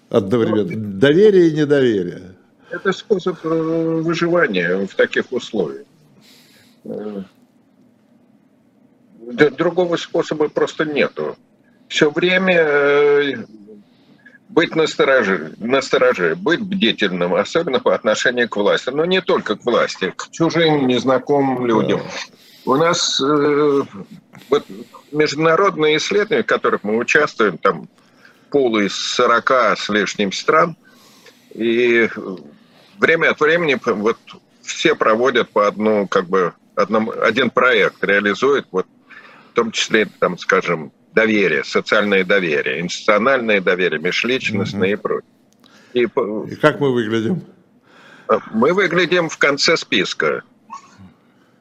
Speaker 1: одновременно. Доверие и недоверие.
Speaker 2: Это способ э, выживания в таких условиях. Э, другого способа просто нету. Все время э, быть настороже, настороже, быть бдительным, особенно по отношению к власти. Но не только к власти, к чужим, незнакомым людям. У нас э, вот международные исследования, в которых мы участвуем, там пол из 40 с лишним стран, и время от времени вот все проводят по одну, как бы, одному, один проект, реализуют, вот, в том числе, там, скажем, доверие, социальное доверие, институциональное доверие, межличностное mm-hmm. и прочее.
Speaker 1: И, и как мы выглядим?
Speaker 2: Мы выглядим в конце списка.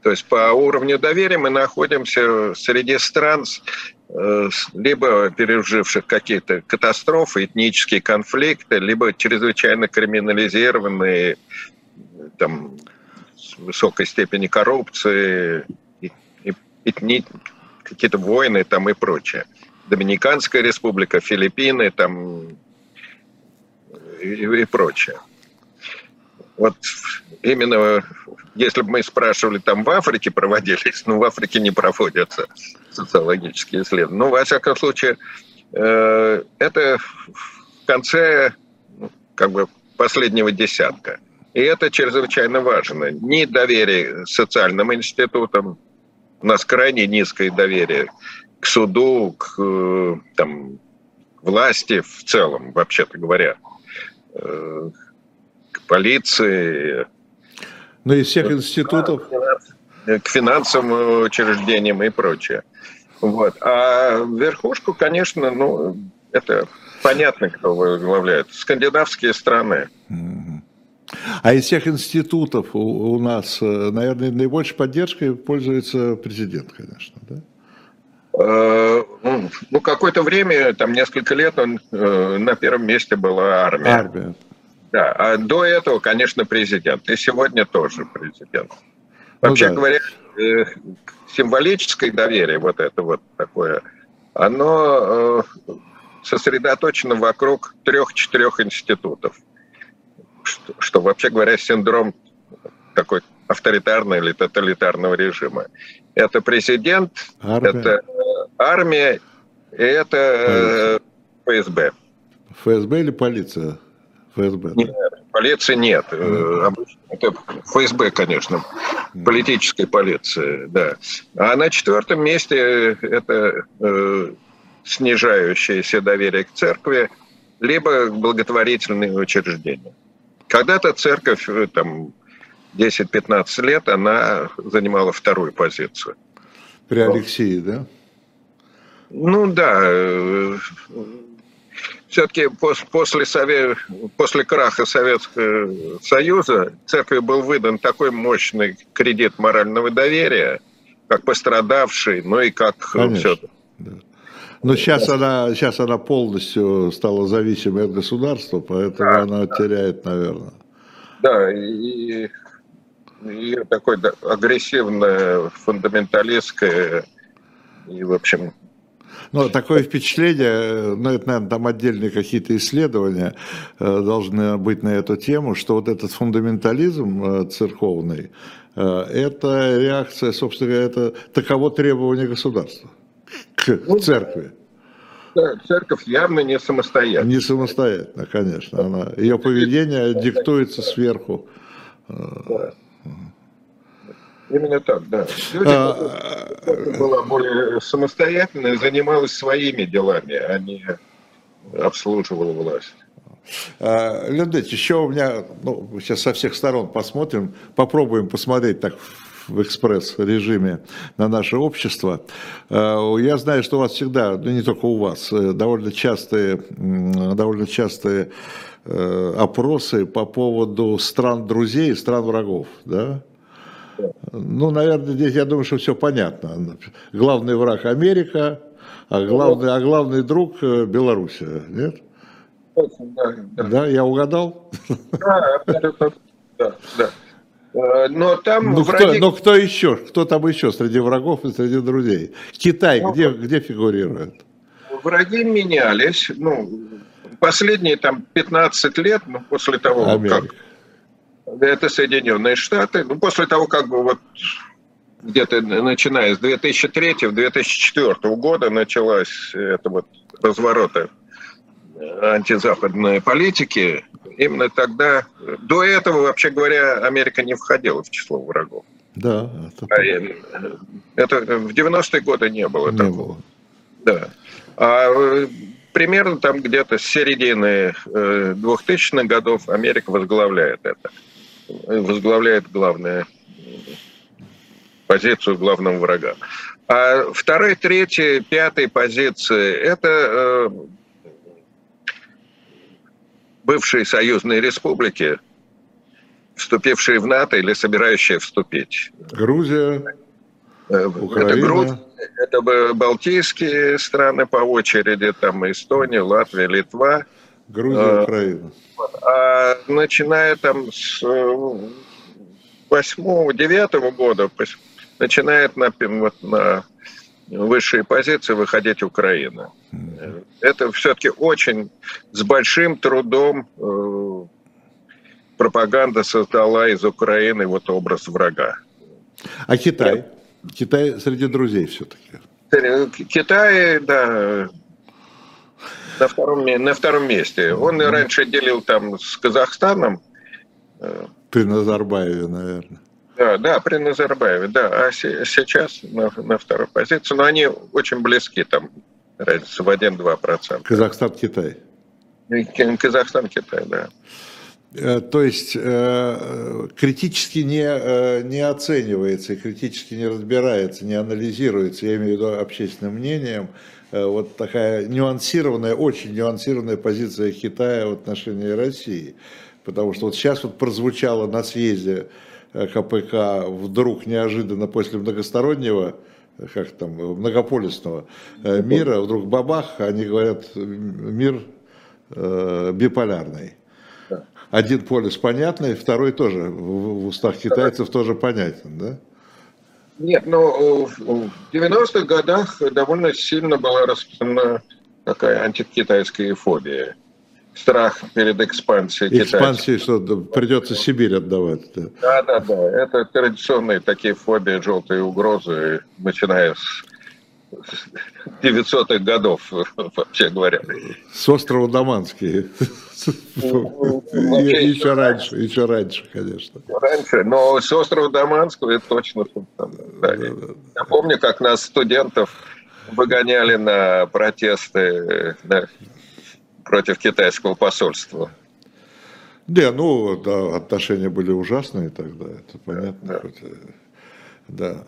Speaker 2: То есть по уровню доверия мы находимся среди стран, э, либо переживших какие-то катастрофы, этнические конфликты, либо чрезвычайно криминализированные, там, с высокой степени коррупции, этни, какие-то войны там и прочее. Доминиканская республика, Филиппины там и, и прочее. Вот именно если бы мы спрашивали, там в Африке проводились, ну, в Африке не проводятся социологические исследования. Ну, во всяком случае, э, это в конце ну, как бы последнего десятка. И это чрезвычайно важно. Ни доверие социальным институтам, у нас крайне низкое доверие к суду, к э, там, власти в целом, вообще-то говоря, э, к полиции,
Speaker 1: ну, из всех институтов?
Speaker 2: К финансовым учреждениям и прочее. Вот. А верхушку, конечно, ну, это понятно, кто возглавляет. Скандинавские страны.
Speaker 1: А из всех институтов у, у нас, э, наверное, наибольшей поддержкой пользуется президент, конечно, да?
Speaker 2: Э, ну, ну, какое-то время, там несколько лет, он э, на первом месте была армия. Армия. Да, а до этого, конечно, президент. И сегодня тоже президент. Вообще ну, да. говоря, э, символическое доверие, вот это вот такое, оно э, сосредоточено вокруг трех-четырех институтов. Что, что, вообще говоря, синдром такой авторитарного или тоталитарного режима. Это президент, армия. это э, армия, и это ФСБ.
Speaker 1: ФСБ или полиция?
Speaker 2: ФСБ? Нет, полиции нет. Mm. Это ФСБ, конечно, политическая полиция, да. А на четвертом месте это э, снижающееся доверие к церкви, либо благотворительные учреждения. Когда-то церковь, э, там, 10-15 лет, она занимала вторую позицию.
Speaker 1: При Алексее, да?
Speaker 2: Ну да, все-таки после, совет, после краха Советского Союза церкви был выдан такой мощный кредит морального доверия, как пострадавший, ну и как
Speaker 1: все. Да. Но сейчас она, сейчас она полностью стала зависимой от государства, поэтому да, она да. теряет, наверное.
Speaker 2: Да, и, такой да, агрессивное, фундаменталистское, и, в общем,
Speaker 1: ну, такое впечатление, ну, это, наверное, там отдельные какие-то исследования э, должны быть на эту тему, что вот этот фундаментализм э, церковный, э, это реакция, собственно говоря, это таково требование государства к ну, церкви.
Speaker 2: Церковь явно не самостоятельна.
Speaker 1: Не самостоятельно, конечно. Она, ее поведение диктуется сверху. Да.
Speaker 2: Именно так, да. Люди, а... была более самостоятельная, занималась своими делами, а не обслуживала власть.
Speaker 1: Леонид еще у меня, ну, сейчас со всех сторон посмотрим, попробуем посмотреть так в экспресс-режиме на наше общество. Я знаю, что у вас всегда, ну не только у вас, довольно частые, довольно частые опросы по поводу стран друзей и стран врагов, да? Ну, наверное, здесь я думаю, что все понятно. Главный враг Америка, а главный, а главный друг Белоруссия, нет? Да, да. да, я угадал? Да, да, да. Э, но там ну, враги... кто, но кто еще? Кто там еще среди врагов и среди друзей? Китай ну, где, где фигурирует?
Speaker 2: Враги менялись. Ну, последние там 15 лет, ну, после того, Америка. как это Соединенные Штаты, ну, после того, как бы вот где-то начиная с 2003-2004 года началась это вот разворота антизападной политики, именно тогда, до этого, вообще говоря, Америка не входила в число врагов.
Speaker 1: Да.
Speaker 2: Это, а, это в 90-е годы не было не такого. Было. Да. А примерно там где-то с середины 2000-х э, годов Америка возглавляет это. Возглавляет главное позицию главного врага. А второй, третьей, пятой позиции – это э, бывшие союзные республики, вступившие в НАТО или собирающие вступить.
Speaker 1: Грузия, э, Украина.
Speaker 2: Это, Грузия, это Балтийские страны по очереди, там Эстония, Латвия, Литва.
Speaker 1: Грузия, а, Украина.
Speaker 2: А начиная там с 8-9 э, года, начинает на, вот, на высшие позиции выходить Украина. Это все-таки очень с большим трудом э, пропаганда создала из Украины вот образ врага.
Speaker 1: А Китай? Китай среди друзей все-таки.
Speaker 2: Китай, да, на втором, на втором месте. Он раньше делил там с Казахстаном.
Speaker 1: Э, При Назарбаеве, наверное.
Speaker 2: Да, да, при Назарбаеве, да. А сейчас на, на второй позиции, но они очень близки, там разница в 1-2%.
Speaker 1: Казахстан-Китай.
Speaker 2: Казахстан-Китай, да.
Speaker 1: Э, то есть э, критически не, не оценивается, критически не разбирается, не анализируется, я имею в виду общественным мнением, вот такая нюансированная, очень нюансированная позиция Китая в отношении России. Потому что вот сейчас вот прозвучало на съезде КПК вдруг неожиданно после многостороннего, как там, многополисного э, мира, вдруг бабах, они говорят, мир э, биполярный. Один полюс понятный, второй тоже в устах китайцев тоже понятен, да?
Speaker 2: Нет, ну в 90-х годах довольно сильно была распространена такая антикитайская фобия страх перед экспансией
Speaker 1: Экспансией, что придется Сибирь отдавать.
Speaker 2: Да. да, да, да. Это традиционные такие фобии, желтые угрозы, начиная с 900-х годов, *laughs* вообще говоря.
Speaker 1: С острова Даманский. Ну, ну, *laughs* еще раньше, еще раньше, конечно.
Speaker 2: Раньше, но с острова Даманского это точно. Я помню, как нас, студентов, выгоняли на протесты против китайского посольства.
Speaker 1: Да, ну, да, отношения были ужасные тогда, это понятно. Да. да.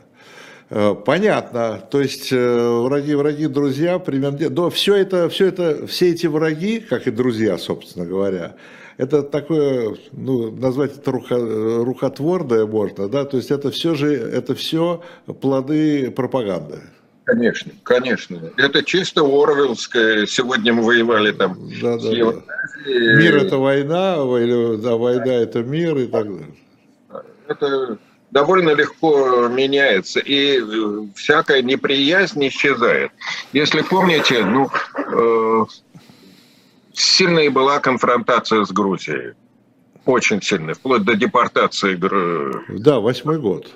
Speaker 1: Э, понятно, то есть э, враги, враги, друзья, примерно, но все это, все это, все эти враги, как и друзья, собственно говоря, это такое, ну, назвать это рукотворное можно, да, то есть это все же, это все плоды пропаганды.
Speaker 2: Конечно, конечно. Это чисто Орвелское. Сегодня мы воевали там да,
Speaker 1: да, да. Мир это война, или да, война это мир и так далее.
Speaker 2: Это довольно легко меняется, и всякая неприязнь исчезает. Если помните, ну, э, сильная была конфронтация с Грузией. Очень сильная, вплоть до депортации.
Speaker 1: Да, восьмой год.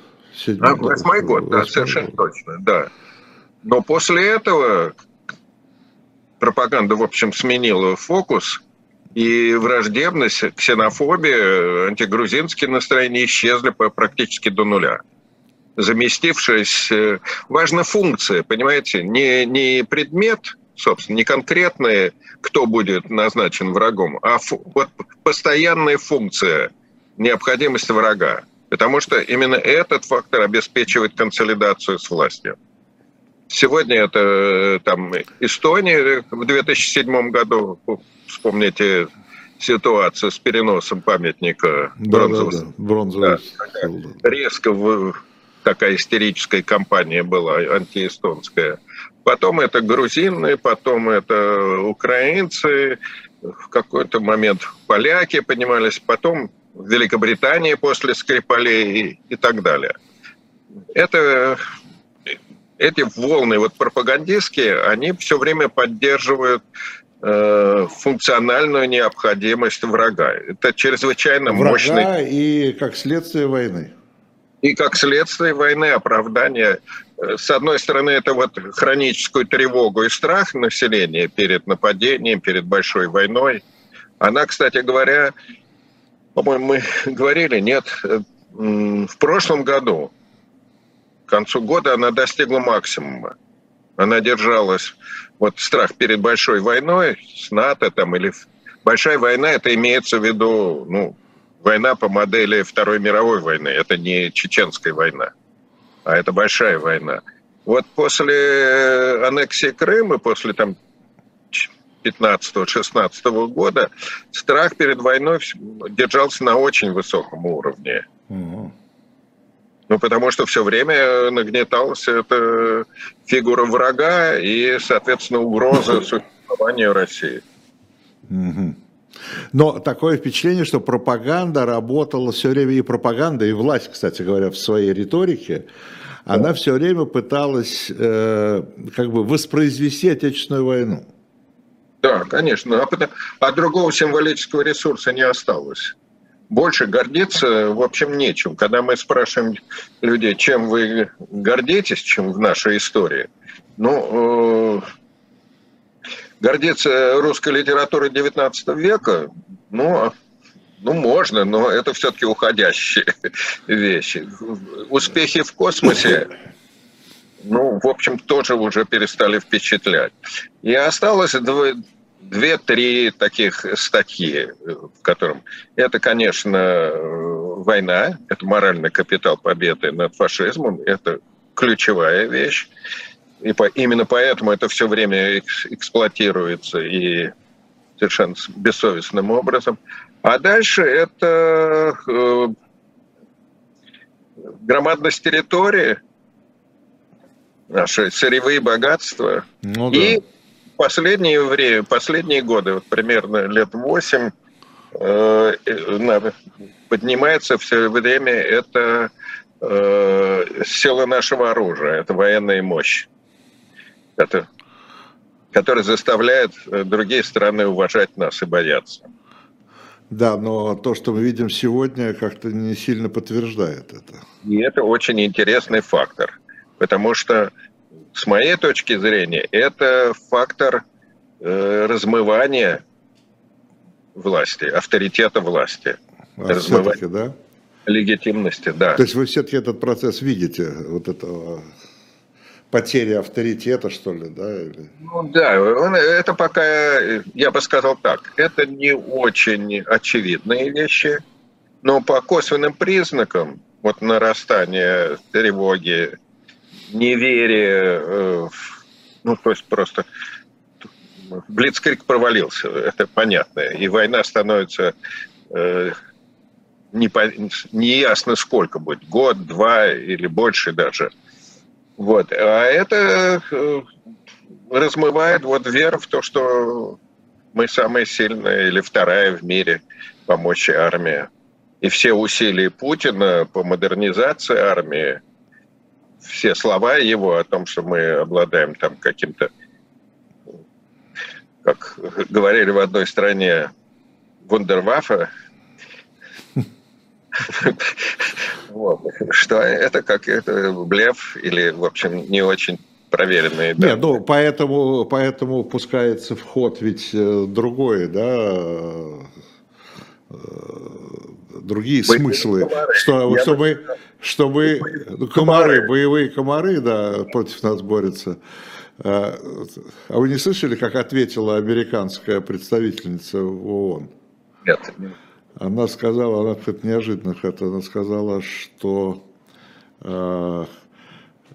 Speaker 2: А, восьмой год, да, совершенно год. точно, да. Но после этого пропаганда, в общем, сменила фокус, и враждебность, ксенофобия, антигрузинские настроения исчезли практически до нуля заместившись, важна функция, понимаете, не, не предмет, собственно, не конкретный, кто будет назначен врагом, а фу, вот постоянная функция, необходимость врага. Потому что именно этот фактор обеспечивает консолидацию с властью. Сегодня это э, там Эстония в 2007 году, вспомните ситуацию с переносом памятника бронзового. Да, да, да. Бронзовый. Да, резко в, такая истерическая кампания была антиэстонская. Потом это грузины, потом это украинцы, в какой-то момент поляки поднимались, потом Великобритания после Скрипалей и, и так далее. Это эти волны вот пропагандистские, они все время поддерживают э, функциональную необходимость врага. Это чрезвычайно
Speaker 1: врага
Speaker 2: мощный...
Speaker 1: и как следствие войны.
Speaker 2: И как следствие войны, оправдание. С одной стороны, это вот хроническую тревогу и страх населения перед нападением, перед большой войной. Она, кстати говоря, по-моему, мы *laughs* говорили, нет, э, в прошлом году концу года она достигла максимума. Она держалась, вот страх перед большой войной с НАТО там или большая война, это имеется в виду, ну, война по модели Второй мировой войны. Это не чеченская война, а это большая война. Вот после аннексии Крыма, после там 15-16 года, страх перед войной держался на очень высоком уровне. Угу. Ну, потому что все время нагнеталась эта фигура врага и, соответственно, угроза *laughs* существованию России.
Speaker 1: Но такое впечатление, что пропаганда работала все время, и пропаганда, и власть, кстати говоря, в своей риторике, она все время пыталась э, как бы воспроизвести Отечественную войну.
Speaker 2: Да, конечно. А, а другого символического ресурса не осталось больше гордиться, в общем, нечем. Когда мы спрашиваем людей, чем вы гордитесь, чем в нашей истории, ну, э, гордиться русской литературой XIX века, ну, ну, можно, но это все-таки уходящие *laughs* вещи. Успехи в космосе, ну, в общем, тоже уже перестали впечатлять. И осталось две-три таких статьи, в котором это, конечно, война, это моральный капитал победы над фашизмом, это ключевая вещь. И по, именно поэтому это все время эксплуатируется и совершенно бессовестным образом. А дальше это э, громадность территории, наши сырьевые богатства ну, да. и последнее время, последние годы, вот примерно лет восемь, э, поднимается все время это э, сила нашего оружия, это военная мощь, это, которая заставляет э, другие страны уважать нас и бояться.
Speaker 1: Да, но то, что мы видим сегодня, как-то не сильно подтверждает это.
Speaker 2: И это очень интересный фактор, потому что с моей точки зрения, это фактор э, размывания власти, авторитета власти.
Speaker 1: А размывания да?
Speaker 2: легитимности, да.
Speaker 1: То есть вы все-таки этот процесс видите, вот этого потери авторитета, что ли, да? Или...
Speaker 2: Ну да, это пока, я бы сказал так, это не очень очевидные вещи, но по косвенным признакам, вот нарастание тревоги, неверие, э, ну, то есть просто Блицкрик провалился, это понятно. И война становится э, не, по, не сколько будет, год, два или больше даже. Вот. А это э, размывает вот веру в то, что мы самые сильные или вторая в мире помочь армии. И все усилия Путина по модернизации армии – все слова его о том, что мы обладаем там каким-то, как говорили в одной стране, вундерваффе, *laughs* вот. Что это как это блеф или, в общем, не очень проверенные.
Speaker 1: Нет, ну поэтому, поэтому пускается в ход ведь э, другое, да, э, другие Боевые смыслы, комары. что, что мы, что мы, ну, комары, боевые комары, да, против нас борются. А, а вы не слышали, как ответила американская представительница в ООН?
Speaker 2: Нет.
Speaker 1: Она сказала, она как неожиданно это, она сказала, что э,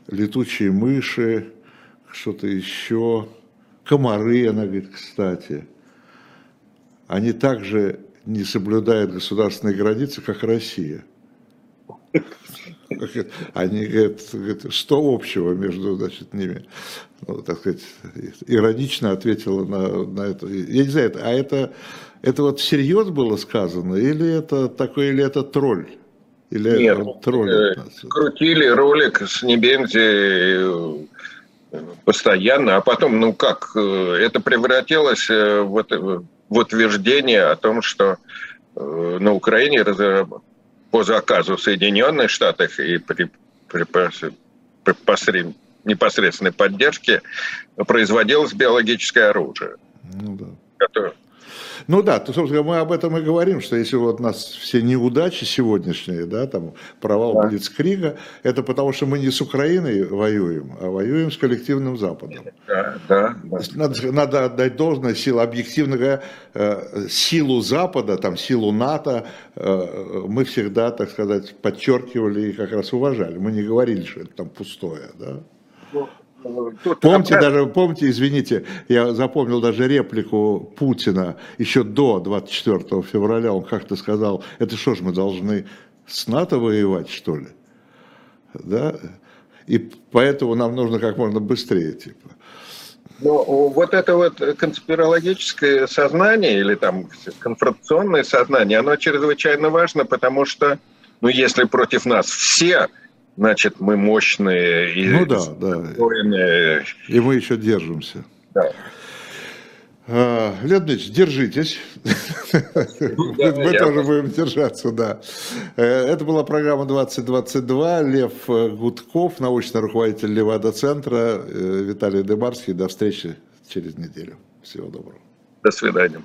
Speaker 1: летучие мыши, что-то еще, комары, она говорит, кстати, они также не соблюдают государственные границы, как Россия. Они говорят, что общего между значит, ними? Ну, так сказать, иронично ответила на, на это. Я не знаю, а это, это вот всерьез было сказано, или это такой, или это тролль? Или
Speaker 2: Нет, это тролль? Э, крутили ролик с Небензи э, постоянно, а потом, ну как, э, это превратилось в, в утверждение о том, что на Украине по заказу Соединенных Штатов и при, при, при посред, непосредственной поддержке производилось биологическое оружие.
Speaker 1: Ну да. Которое, ну да, то, собственно, мы об этом и говорим, что если вот у нас все неудачи сегодняшние, да, там провал да. Блицкрига, это потому что мы не с Украиной воюем, а воюем с коллективным Западом. Да, да. да. Надо, надо отдать должное силу, объективно говоря, э, силу Запада, там, силу НАТО э, мы всегда, так сказать, подчеркивали и как раз уважали. Мы не говорили, что это там пустое, да. Помните, даже, помните, извините, я запомнил даже реплику Путина еще до 24 февраля, он как-то сказал, это что ж мы должны с НАТО воевать, что ли? Да? И поэтому нам нужно как можно быстрее, типа.
Speaker 2: Ну, вот это вот конспирологическое сознание или там конфронтационное сознание, оно чрезвычайно важно, потому что, ну, если против нас все значит, мы мощные
Speaker 1: и ну, да, да. И мы еще держимся. Да. А, Леонид держитесь. Ну мы тоже будем держаться, да. Э, это была программа 2022. Лев Гудков, научный руководитель Левада-центра, э, Виталий Дебарский. До встречи через неделю. Всего доброго.
Speaker 2: До свидания.